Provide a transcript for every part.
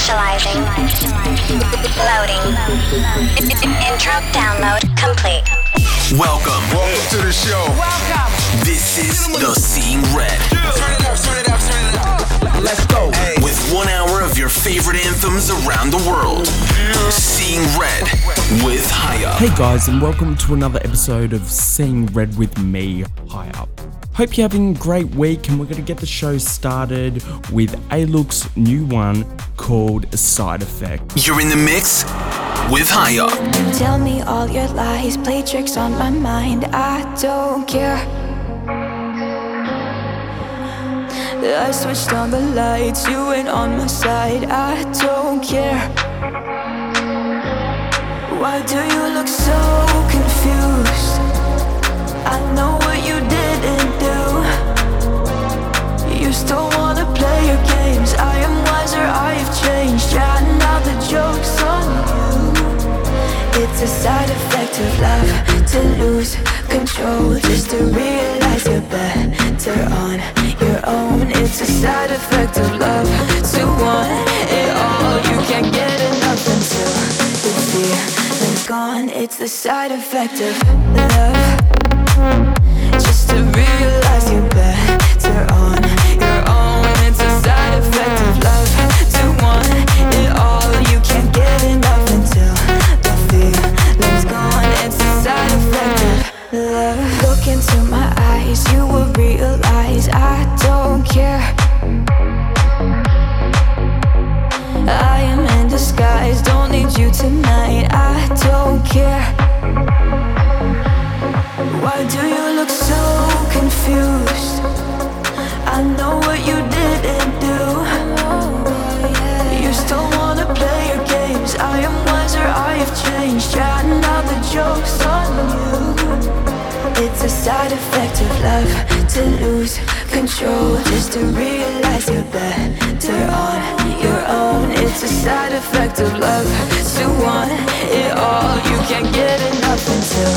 Initializing. Loading. Intro download complete. Welcome. Welcome to the show. Welcome. This is the Seeing Red. Turn it up, turn it up, turn it up. Let's go. With one hour of your favorite anthems around the world. Seeing Red with Haya. Hey guys, and welcome to another episode of Seeing Red with me, Haya. Hope you're having a great week, and we're going to get the show started with A-Look's new one called Side Effect. You're in the mix with Haya. Tell me all your lies, play tricks on my mind. I don't care. I switched on the lights, you ain't on my side. I don't care. Why do you look so confused? I know what you didn't do. You still wanna play your games. I am wiser, I've changed. Yeah, now the joke's on you. It's a side effect of love to lose control, just to realize you're better on your own. It's a side effect of love to want it all. You can't get enough until the feeling's gone. It's the side effect of love, just to realize you're better on you will realize I don't care. I am in disguise, don't need you tonight. I don't care. Why do you look so confused? I know what you didn't do. You still wanna play your games. I am wiser, I have changed. Yeah, now the joke's side effect of love to lose control, just to realize you're better on your own. It's a side effect of love to want it all. You can't get enough until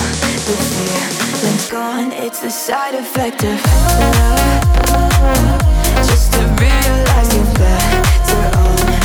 the feeling's gone. It's the side effect of love, just to realize you're better on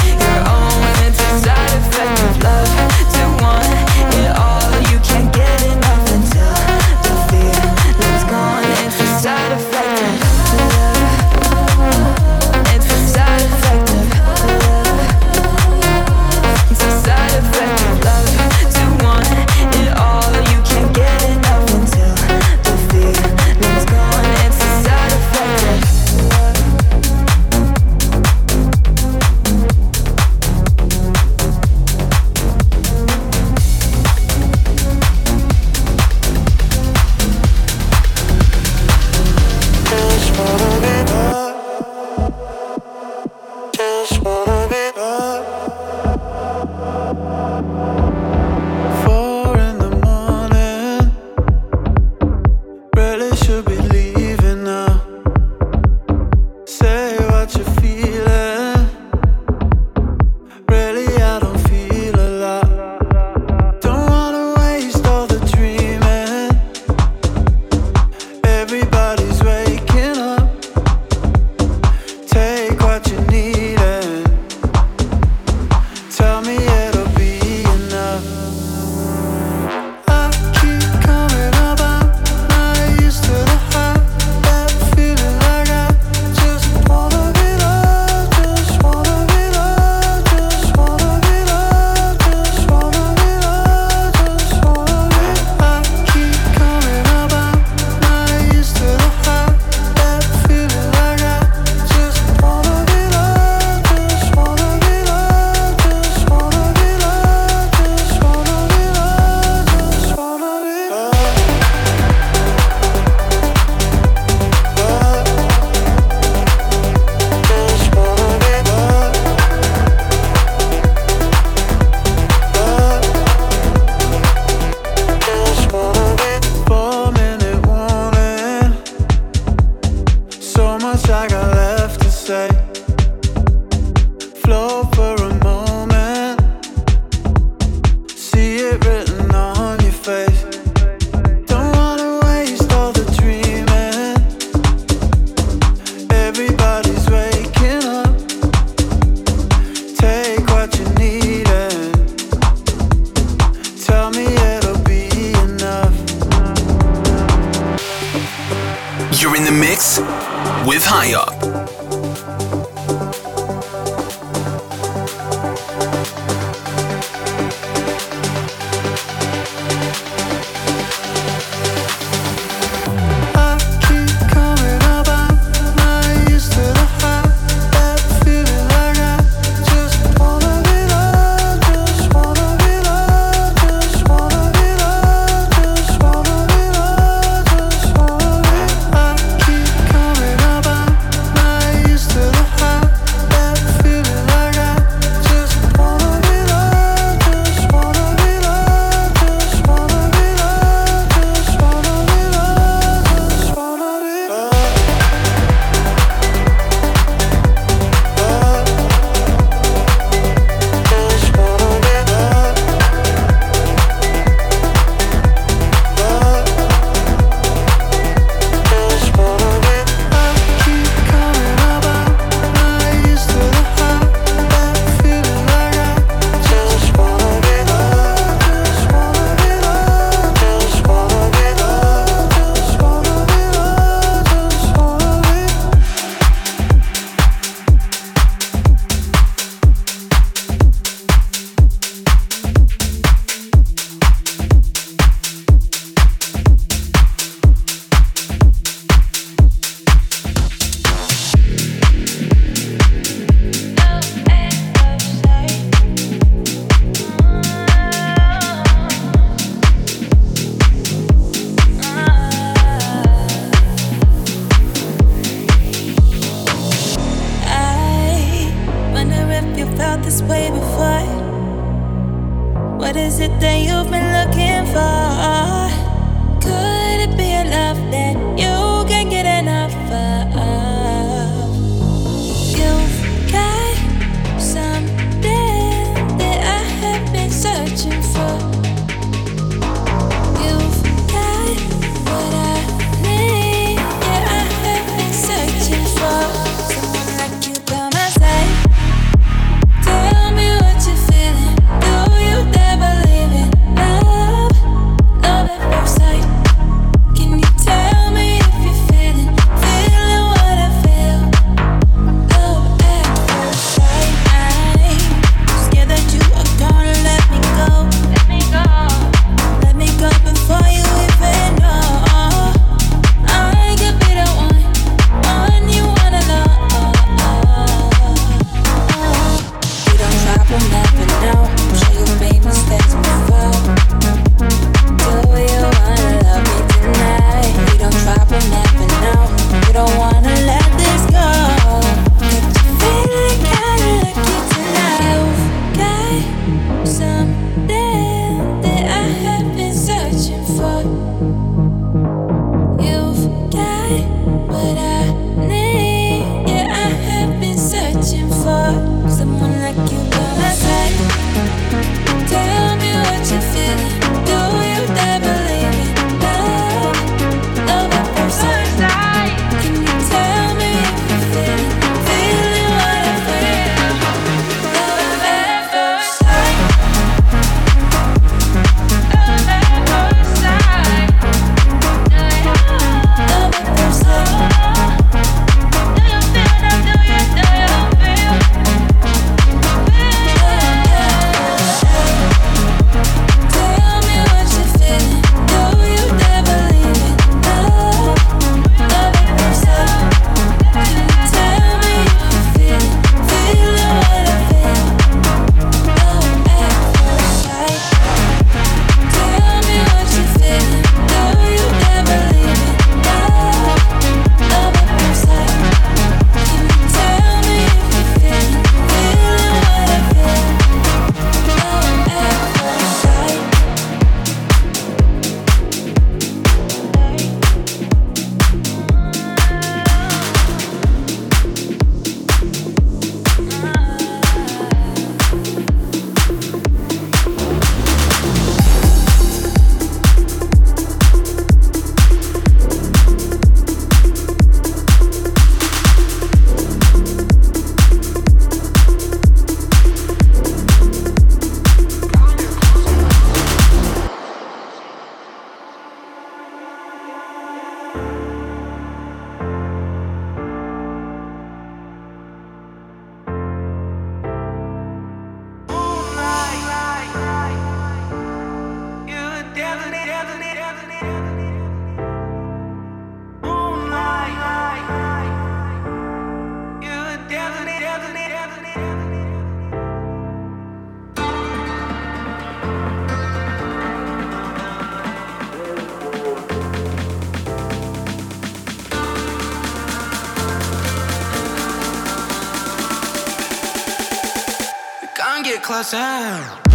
closer.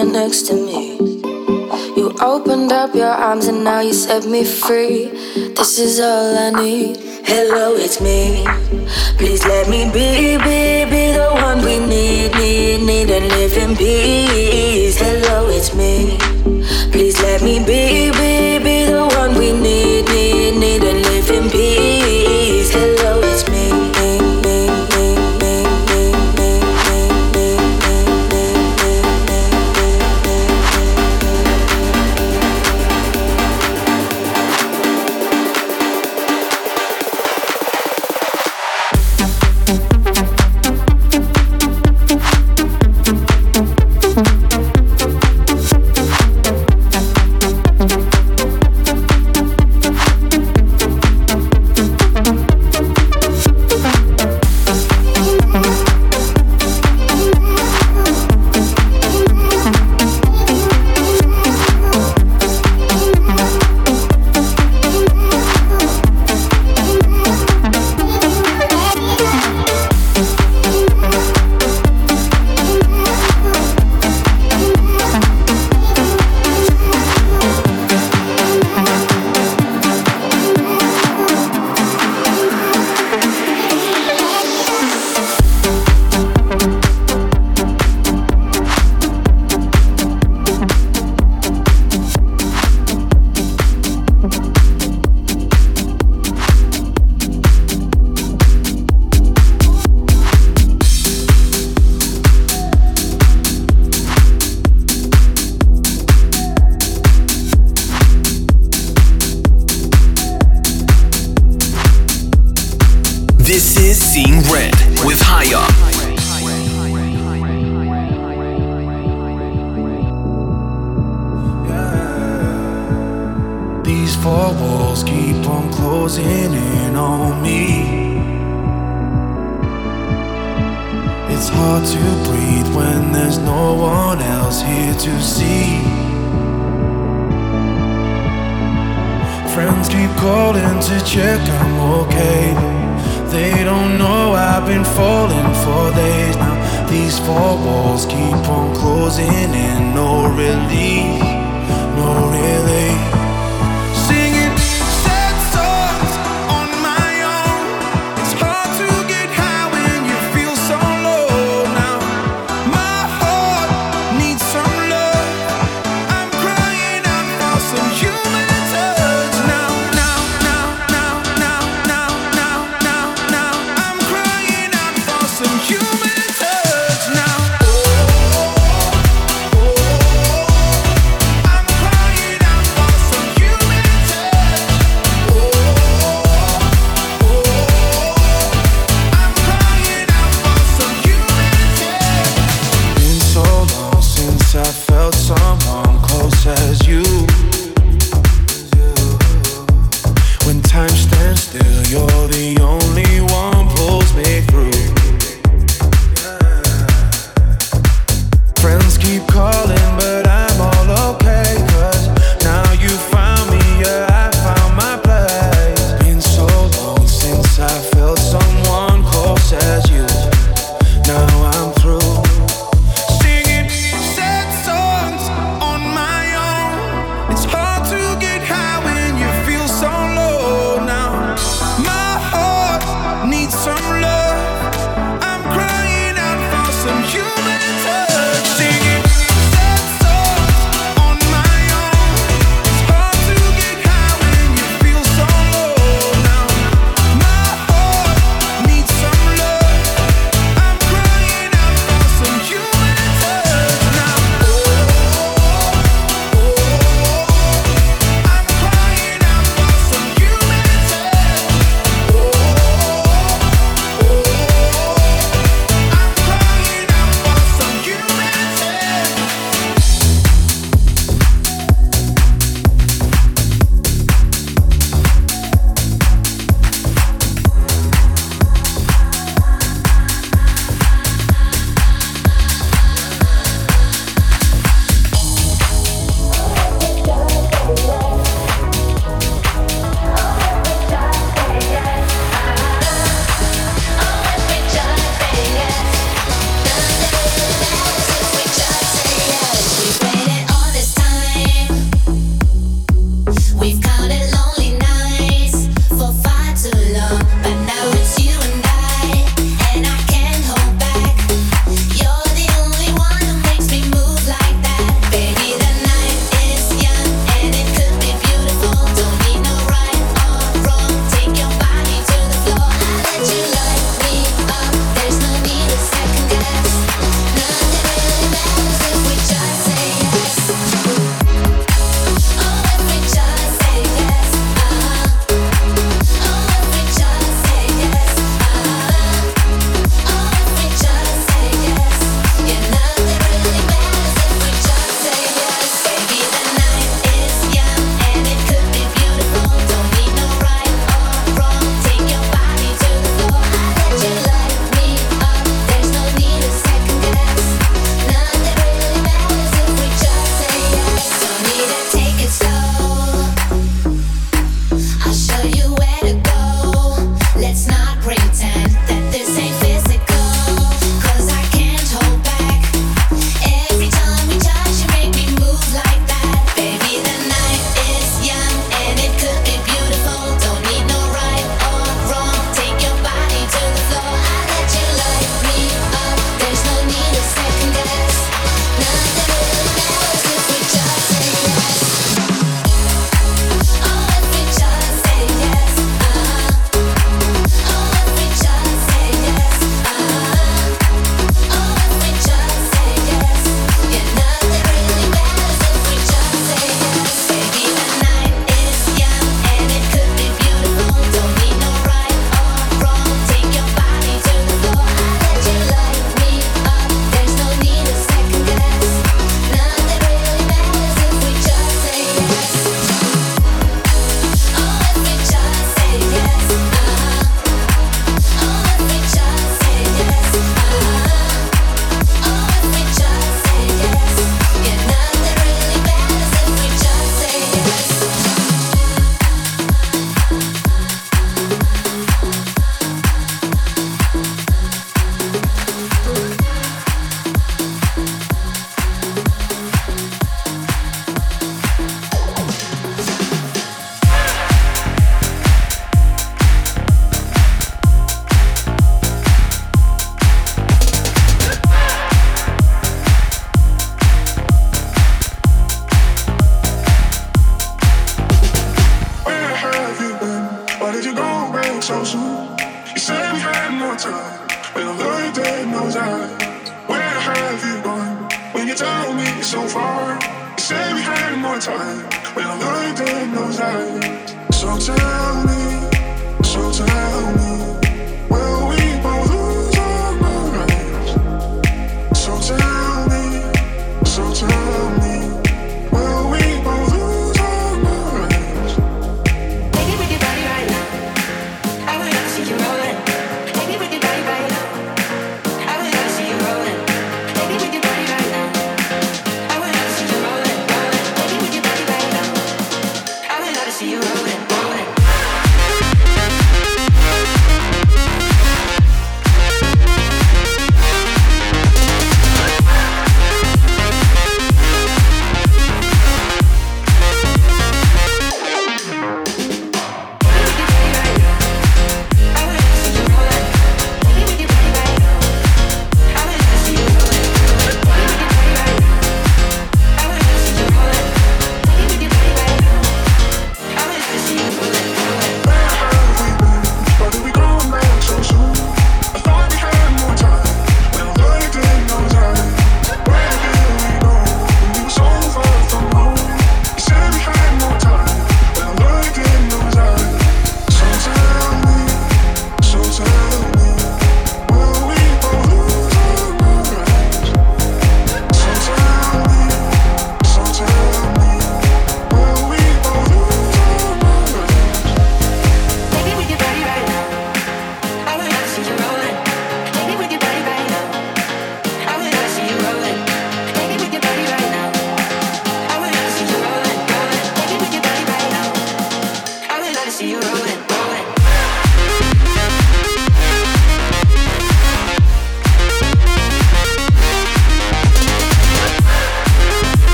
You're next to me. You opened up your arms and now you set me free. This is all I need. Hello, it's me. Please let me be, be, be the one we need, need, need, and live in peace. Hello, it's me. Please let me be, be,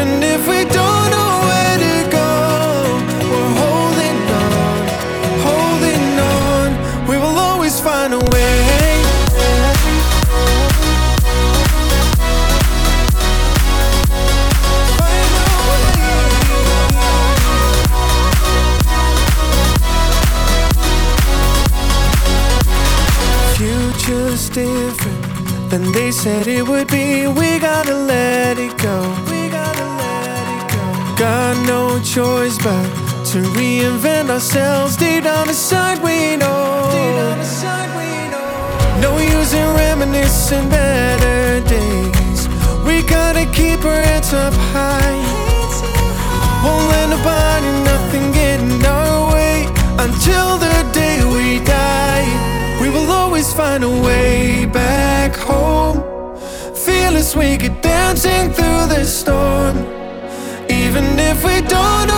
even if we don't ourselves deep down inside we know. No use in reminiscing better days. We gotta keep our heads up high. Won't let nobody, nothing get in our way until the day we die. We will always find a way back home. Fearless, we get dancing through the storm. Even if we don't know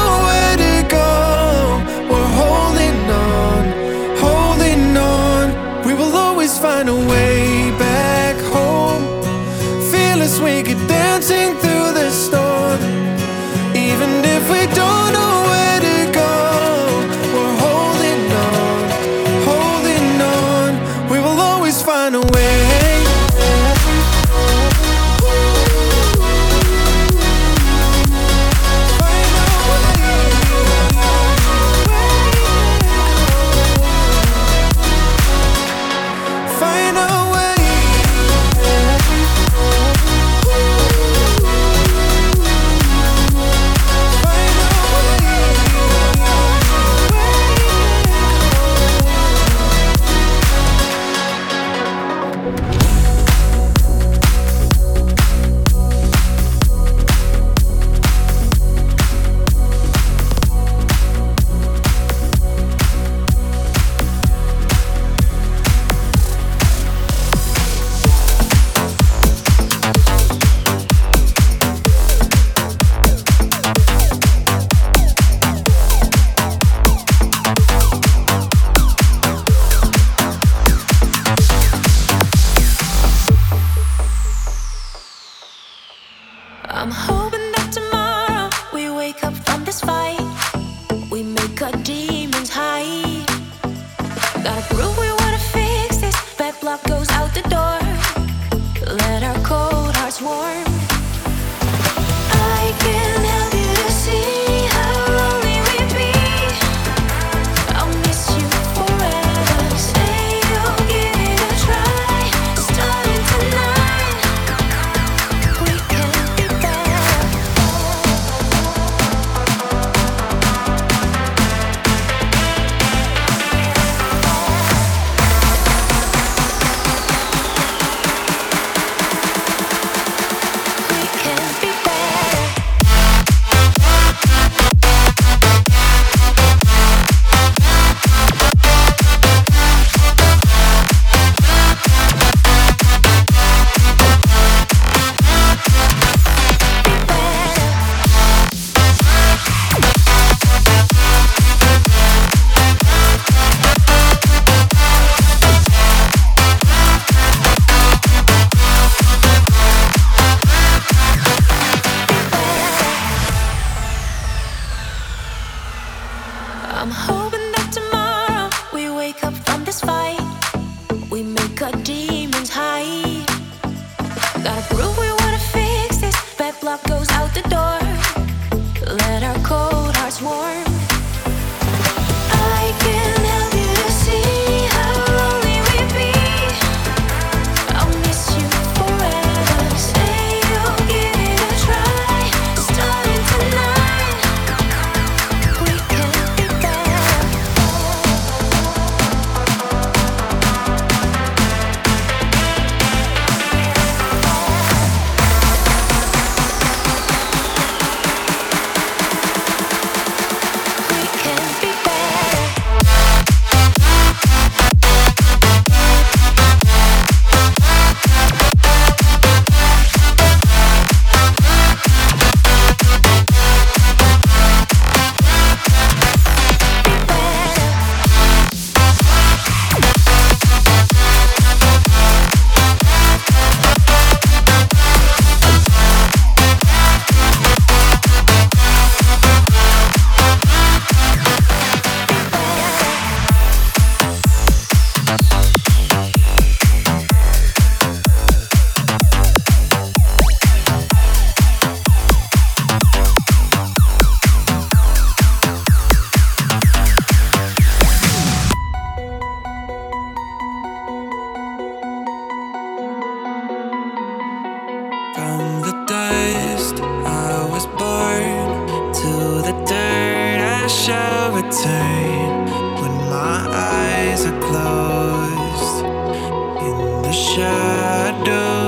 shall return when my eyes are closed in the shadows.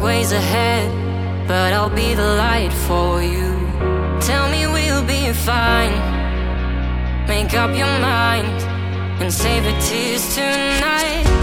dark ways ahead, but I'll be the light for you. Tell me we'll be fine. Make up your mind and save the tears tonight.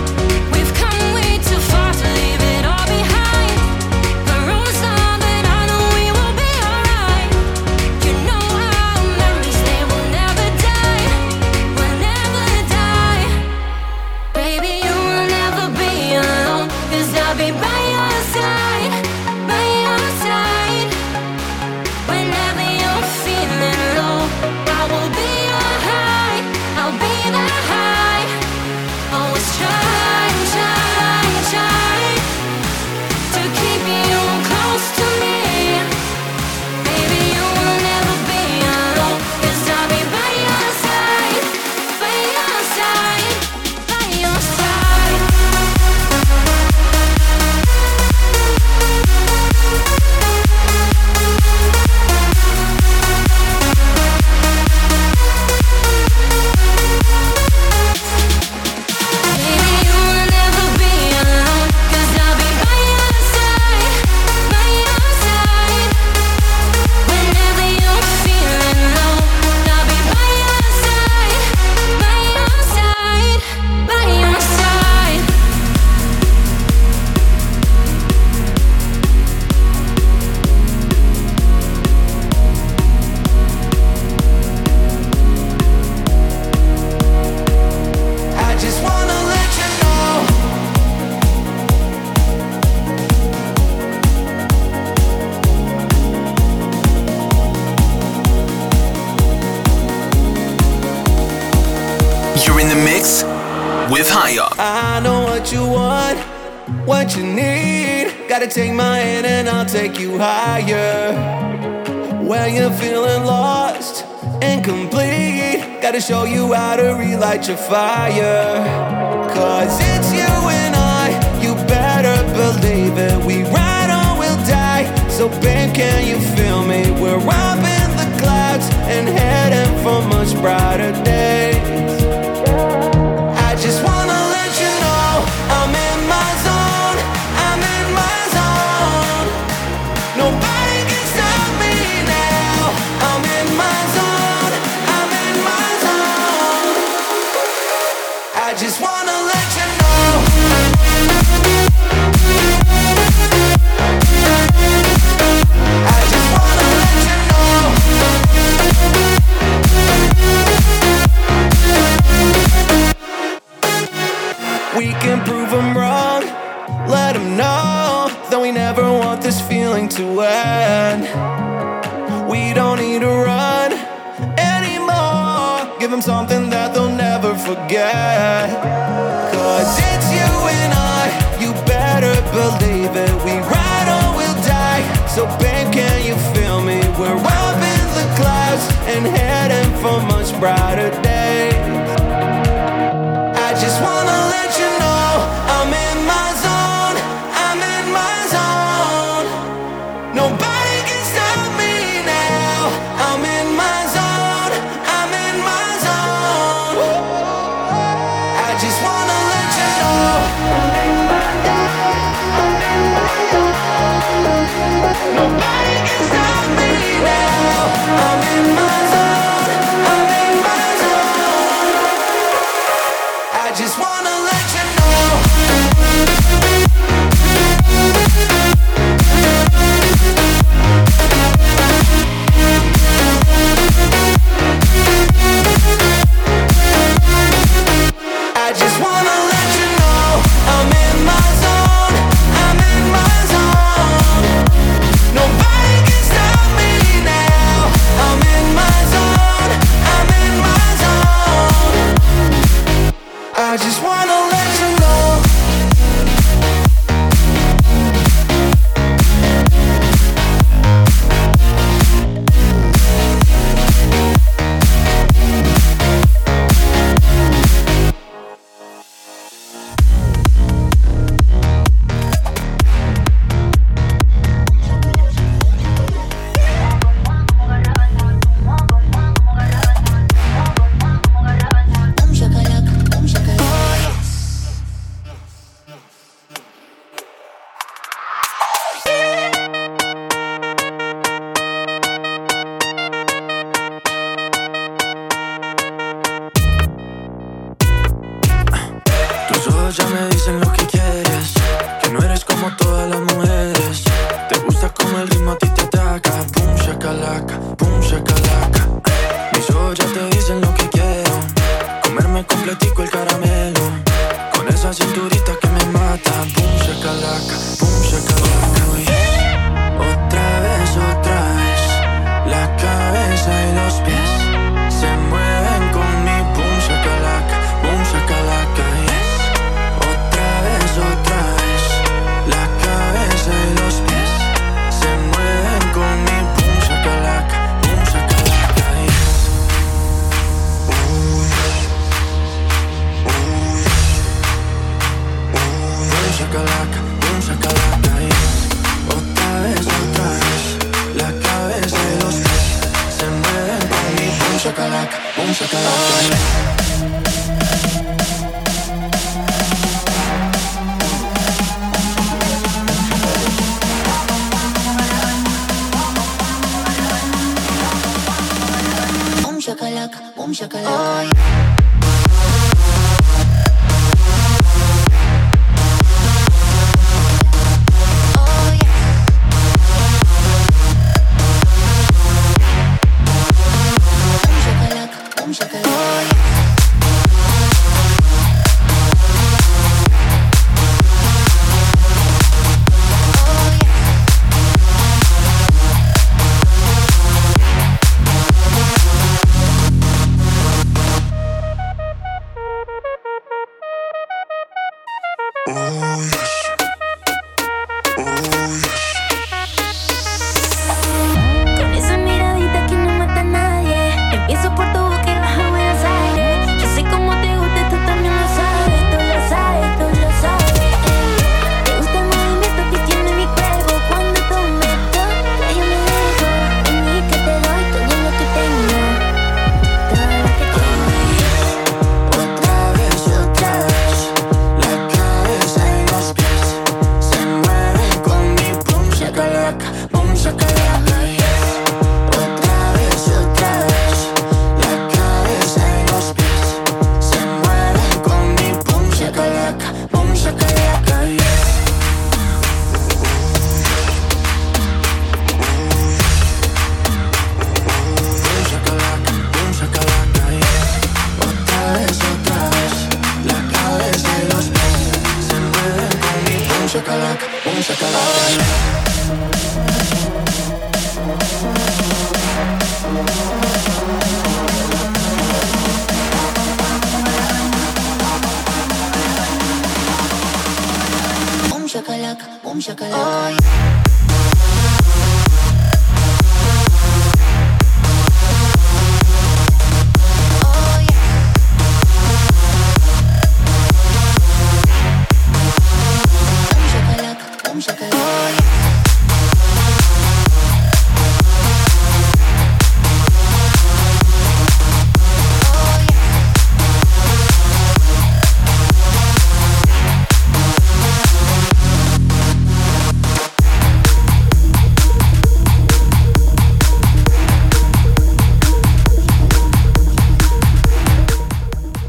what you want, what you need. Gotta take my hand and I'll take you higher. Where you're feeling lost and complete. Gotta show you how to relight your fire. Cause it's you and I, you better believe it. We ride or we'll die. So, babe, can you feel me? We're up the clouds and heading for much brighter days. going to end. We don't need to run anymore. Give them something that they'll never forget. Cause it's you and I, you better believe it. We ride or we'll die. So, babe, can you feel me? We're up in the clouds and heading for much brighter days.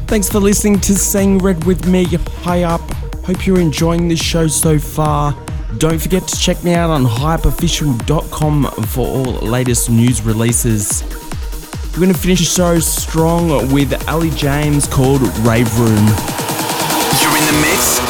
Thanks for listening to Sing Red with me Haya. Hope you're enjoying this show so far. Don't forget to check me out on hayaofficial.com for all latest news releases. We're going to finish the show strong with Ali James called Rave Room. You're in the mix